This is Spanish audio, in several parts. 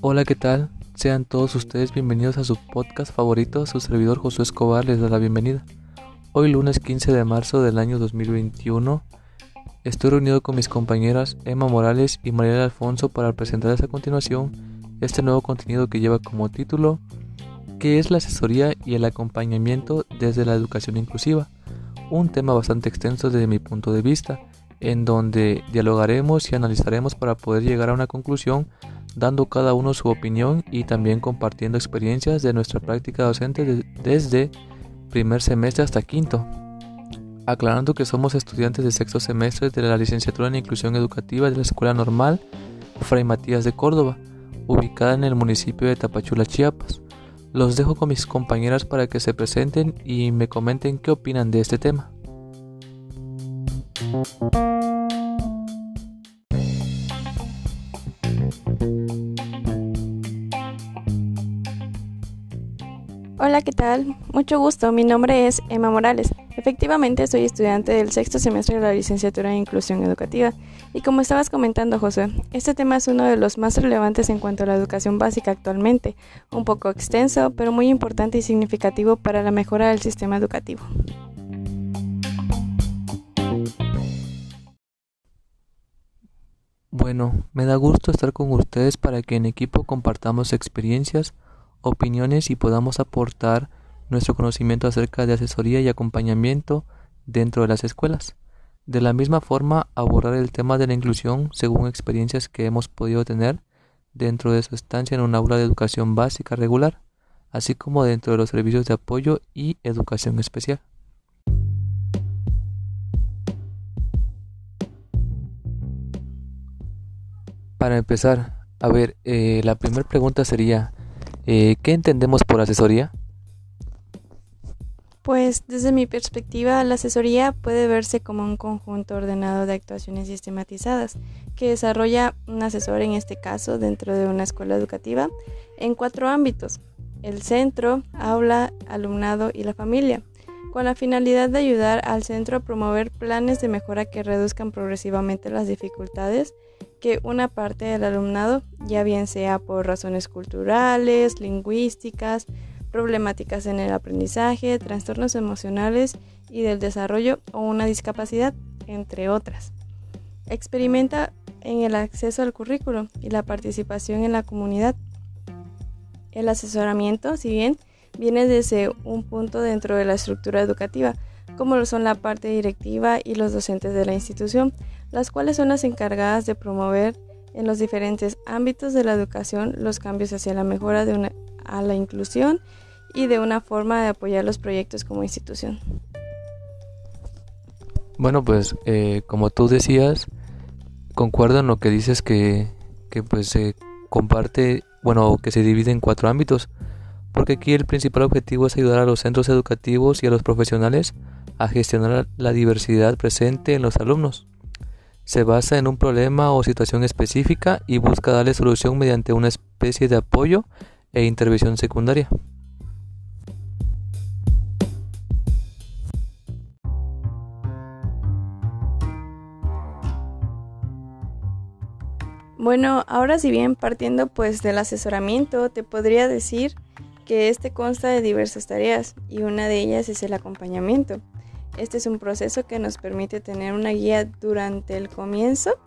Hola, ¿qué tal? Sean todos ustedes bienvenidos a su podcast favorito. Su servidor Josué Escobar les da la bienvenida. Hoy lunes 15 de marzo del año 2021 estoy reunido con mis compañeras Emma Morales y Mariela Alfonso para presentarles a continuación este nuevo contenido que lleva como título ¿Qué es la asesoría y el acompañamiento desde la educación inclusiva? Un tema bastante extenso desde mi punto de vista, en donde dialogaremos y analizaremos para poder llegar a una conclusión dando cada uno su opinión y también compartiendo experiencias de nuestra práctica docente desde primer semestre hasta quinto. Aclarando que somos estudiantes de sexto semestre de la licenciatura en Inclusión Educativa de la Escuela Normal Fray Matías de Córdoba, ubicada en el municipio de Tapachula, Chiapas. Los dejo con mis compañeras para que se presenten y me comenten qué opinan de este tema. Hola, ¿qué tal? Mucho gusto, mi nombre es Emma Morales. Efectivamente, soy estudiante del sexto semestre de la licenciatura en Inclusión Educativa. Y como estabas comentando, José, este tema es uno de los más relevantes en cuanto a la educación básica actualmente, un poco extenso, pero muy importante y significativo para la mejora del sistema educativo. Bueno, me da gusto estar con ustedes para que en equipo compartamos experiencias, opiniones y podamos aportar nuestro conocimiento acerca de asesoría y acompañamiento dentro de las escuelas. De la misma forma, abordar el tema de la inclusión según experiencias que hemos podido tener dentro de su estancia en un aula de educación básica regular, así como dentro de los servicios de apoyo y educación especial. Para empezar, a ver, eh, la primera pregunta sería, eh, ¿Qué entendemos por asesoría? Pues desde mi perspectiva, la asesoría puede verse como un conjunto ordenado de actuaciones sistematizadas que desarrolla un asesor, en este caso, dentro de una escuela educativa, en cuatro ámbitos, el centro, aula, alumnado y la familia, con la finalidad de ayudar al centro a promover planes de mejora que reduzcan progresivamente las dificultades que una parte del alumnado, ya bien sea por razones culturales, lingüísticas, problemáticas en el aprendizaje, trastornos emocionales y del desarrollo o una discapacidad, entre otras. Experimenta en el acceso al currículo y la participación en la comunidad. El asesoramiento, si bien viene desde un punto dentro de la estructura educativa, como lo son la parte directiva y los docentes de la institución, las cuales son las encargadas de promover en los diferentes ámbitos de la educación los cambios hacia la mejora de una, a la inclusión y de una forma de apoyar los proyectos como institución. Bueno, pues eh, como tú decías, concuerdo en lo que dices que, que pues se comparte, bueno, que se divide en cuatro ámbitos, porque aquí el principal objetivo es ayudar a los centros educativos y a los profesionales a gestionar la diversidad presente en los alumnos se basa en un problema o situación específica y busca darle solución mediante una especie de apoyo e intervención secundaria. Bueno, ahora si bien partiendo pues del asesoramiento, te podría decir que este consta de diversas tareas y una de ellas es el acompañamiento. Este es un proceso que nos permite tener una guía durante el comienzo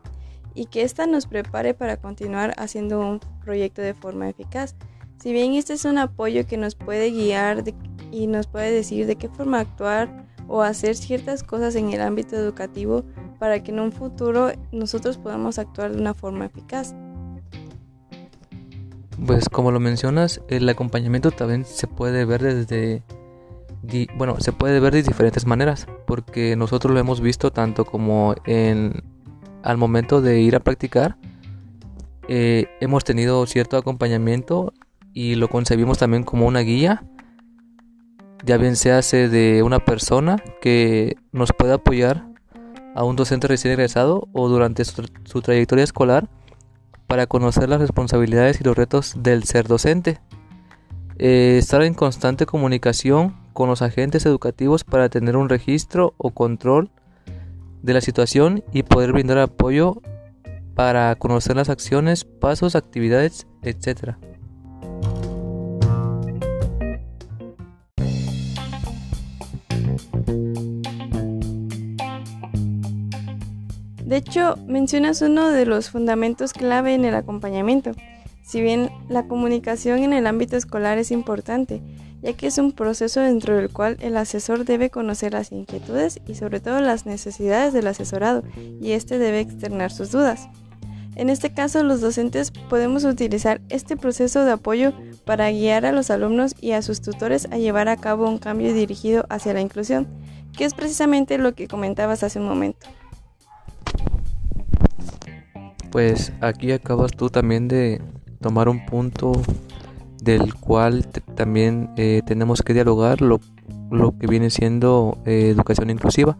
y que ésta nos prepare para continuar haciendo un proyecto de forma eficaz. Si bien este es un apoyo que nos puede guiar y nos puede decir de qué forma actuar o hacer ciertas cosas en el ámbito educativo para que en un futuro nosotros podamos actuar de una forma eficaz. Pues como lo mencionas, el acompañamiento también se puede ver desde bueno, se puede ver de diferentes maneras, porque nosotros lo hemos visto tanto como en al momento de ir a practicar, eh, hemos tenido cierto acompañamiento y lo concebimos también como una guía, ya bien se hace de una persona que nos puede apoyar a un docente recién egresado o durante su trayectoria escolar para conocer las responsabilidades y los retos del ser docente. Eh, estar en constante comunicación con los agentes educativos para tener un registro o control de la situación y poder brindar apoyo para conocer las acciones, pasos, actividades, etc. De hecho, mencionas uno de los fundamentos clave en el acompañamiento. Si bien la comunicación en el ámbito escolar es importante, ya que es un proceso dentro del cual el asesor debe conocer las inquietudes y sobre todo las necesidades del asesorado, y éste debe externar sus dudas. En este caso, los docentes podemos utilizar este proceso de apoyo para guiar a los alumnos y a sus tutores a llevar a cabo un cambio dirigido hacia la inclusión, que es precisamente lo que comentabas hace un momento. Pues aquí acabas tú también de tomar un punto del cual también eh, tenemos que dialogar lo, lo que viene siendo eh, educación inclusiva.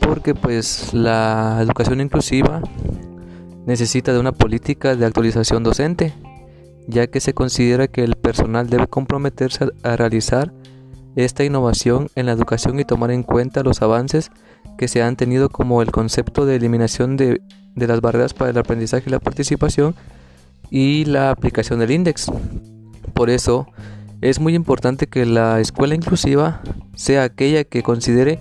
Porque pues la educación inclusiva necesita de una política de actualización docente ya que se considera que el personal debe comprometerse a realizar esta innovación en la educación y tomar en cuenta los avances que se han tenido como el concepto de eliminación de de las barreras para el aprendizaje y la participación y la aplicación del index. Por eso es muy importante que la escuela inclusiva sea aquella que considere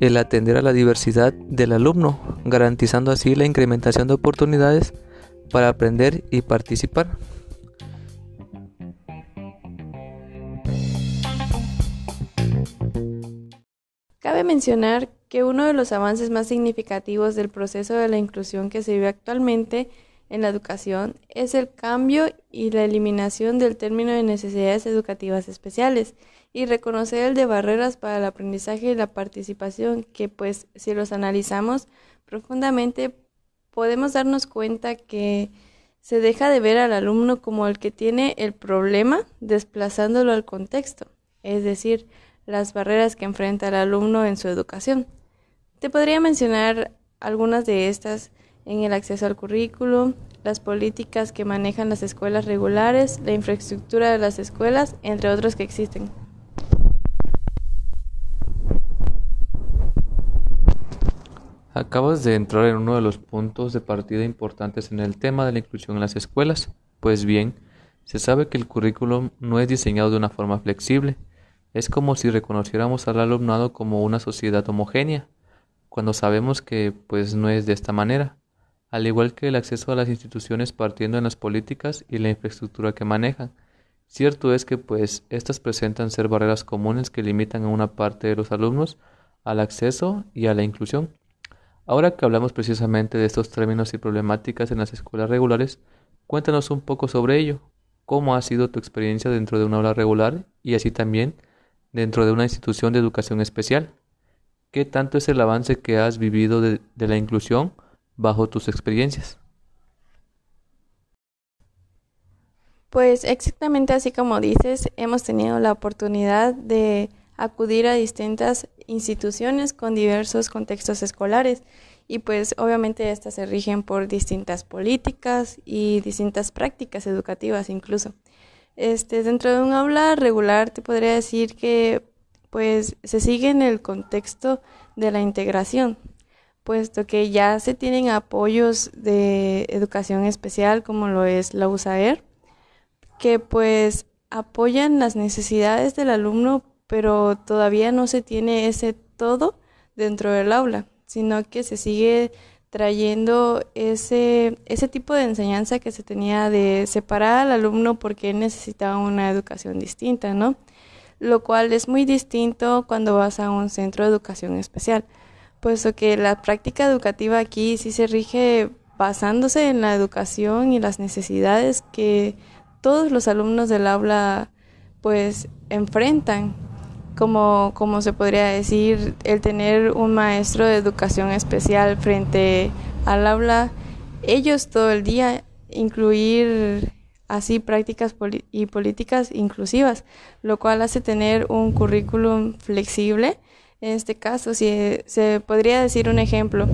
el atender a la diversidad del alumno, garantizando así la incrementación de oportunidades para aprender y participar. Cabe mencionar que uno de los avances más significativos del proceso de la inclusión que se vive actualmente en la educación es el cambio y la eliminación del término de necesidades educativas especiales y reconocer el de barreras para el aprendizaje y la participación que pues si los analizamos profundamente podemos darnos cuenta que se deja de ver al alumno como el que tiene el problema desplazándolo al contexto, es decir, las barreras que enfrenta el alumno en su educación. Te podría mencionar algunas de estas en el acceso al currículo, las políticas que manejan las escuelas regulares, la infraestructura de las escuelas, entre otros que existen. Acabas de entrar en uno de los puntos de partida importantes en el tema de la inclusión en las escuelas. Pues bien, se sabe que el currículum no es diseñado de una forma flexible. Es como si reconociéramos al alumnado como una sociedad homogénea, cuando sabemos que pues no es de esta manera, al igual que el acceso a las instituciones partiendo en las políticas y la infraestructura que manejan. Cierto es que pues estas presentan ser barreras comunes que limitan a una parte de los alumnos al acceso y a la inclusión. Ahora que hablamos precisamente de estos términos y problemáticas en las escuelas regulares, cuéntanos un poco sobre ello. ¿Cómo ha sido tu experiencia dentro de una aula regular y así también dentro de una institución de educación especial? ¿Qué tanto es el avance que has vivido de, la inclusión bajo tus experiencias? Pues exactamente así como dices, hemos tenido la oportunidad de acudir a distintas instituciones con diversos contextos escolares y pues obviamente estas se rigen por distintas políticas y distintas prácticas educativas incluso. Este, dentro de un aula regular te podría decir que pues se sigue en el contexto de la integración, puesto que ya se tienen apoyos de educación especial como lo es la USAER, que pues apoyan las necesidades del alumno, pero todavía no se tiene ese todo dentro del aula, sino que se sigue trayendo ese, ese tipo de enseñanza que se tenía de separar al alumno porque necesitaba una educación distinta, ¿no? Lo cual es muy distinto cuando vas a un centro de educación especial, puesto que la práctica educativa aquí sí se rige basándose en la educación y las necesidades que todos los alumnos del aula pues enfrentan. Como, como se podría decir el tener un maestro de educación especial frente al aula ellos todo el día incluir así prácticas y políticas inclusivas, lo cual hace tener un currículum flexible. En este caso, si se podría decir un ejemplo,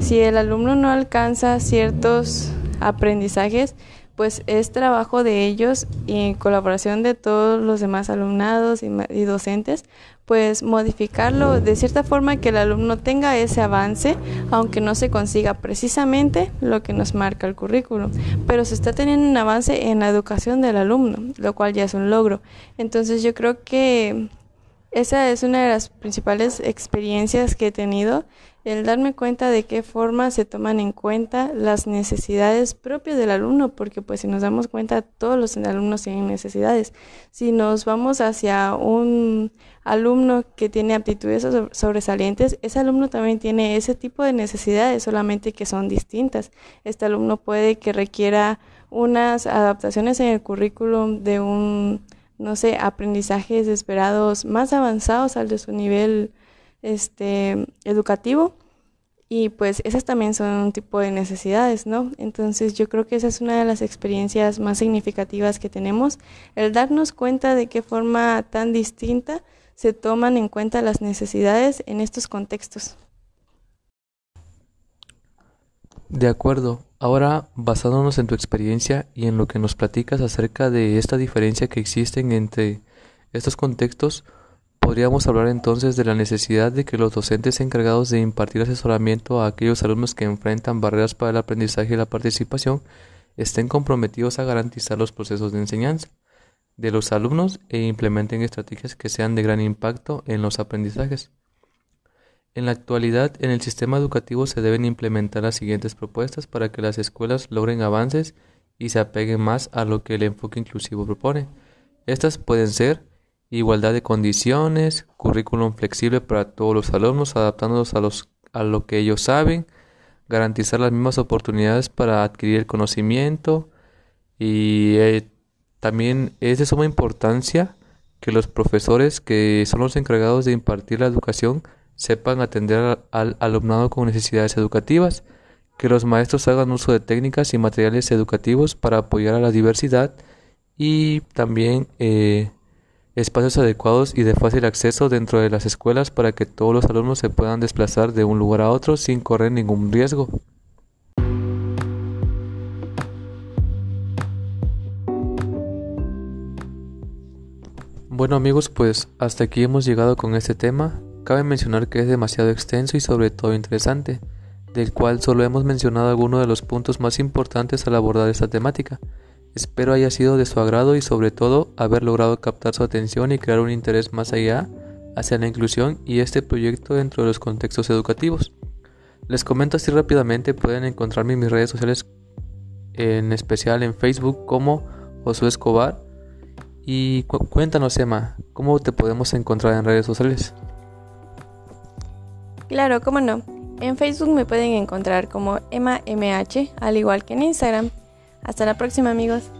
si el alumno no alcanza ciertos aprendizajes, pues es trabajo de ellos y en colaboración de todos los demás alumnados y, y, docentes, pues modificarlo de cierta forma que el alumno tenga ese avance, aunque no se consiga precisamente lo que nos marca el currículum, pero se está teniendo un avance en la educación del alumno, lo cual ya es un logro. Entonces yo creo que esa es una de las principales experiencias que he tenido, el darme cuenta de qué forma se toman en cuenta las necesidades propias del alumno, porque pues si nos damos cuenta todos los alumnos tienen necesidades. Si nos vamos hacia un alumno que tiene aptitudes sobresalientes, ese alumno también tiene ese tipo de necesidades, solamente que son distintas. Este alumno puede que requiera unas adaptaciones en el currículum de un no sé, aprendizajes esperados más avanzados al de su nivel este, educativo. Y pues esas también son un tipo de necesidades, ¿no? Entonces yo creo que esa es una de las experiencias más significativas que tenemos, el darnos cuenta de qué forma tan distinta se toman en cuenta las necesidades en estos contextos. De acuerdo. Ahora, basándonos en tu experiencia y en lo que nos platicas acerca de esta diferencia que existen entre estos contextos, podríamos hablar entonces de la necesidad de que los docentes encargados de impartir asesoramiento a aquellos alumnos que enfrentan barreras para el aprendizaje y la participación estén comprometidos a garantizar los procesos de enseñanza de los alumnos e implementen estrategias que sean de gran impacto en los aprendizajes. En la actualidad, en el sistema educativo se deben implementar las siguientes propuestas para que las escuelas logren avances y se apeguen más a lo que el enfoque inclusivo propone. Estas pueden ser igualdad de condiciones, currículum flexible para todos los alumnos, adaptándolos a, los, a lo que ellos saben, garantizar las mismas oportunidades para adquirir el conocimiento y eh, también es de suma importancia que los profesores que son los encargados de impartir la educación sepan atender al alumnado con necesidades educativas, que los maestros hagan uso de técnicas y materiales educativos para apoyar a la diversidad y también eh, espacios adecuados y de fácil acceso dentro de las escuelas para que todos los alumnos se puedan desplazar de un lugar a otro sin correr ningún riesgo. Bueno amigos, pues hasta aquí hemos llegado con este tema. Cabe mencionar que es demasiado extenso y sobre todo interesante, del cual solo hemos mencionado algunos de los puntos más importantes al abordar esta temática. Espero haya sido de su agrado y sobre todo haber logrado captar su atención y crear un interés más allá hacia la inclusión y este proyecto dentro de los contextos educativos. Les comento así rápidamente, pueden encontrarme en mis redes sociales, en especial en Facebook como Josué Escobar. Y cuéntanos, Emma, ¿cómo te podemos encontrar en redes sociales? Claro, cómo no. En Facebook me pueden encontrar como EmmaMH, al igual que en Instagram. Hasta la próxima amigos.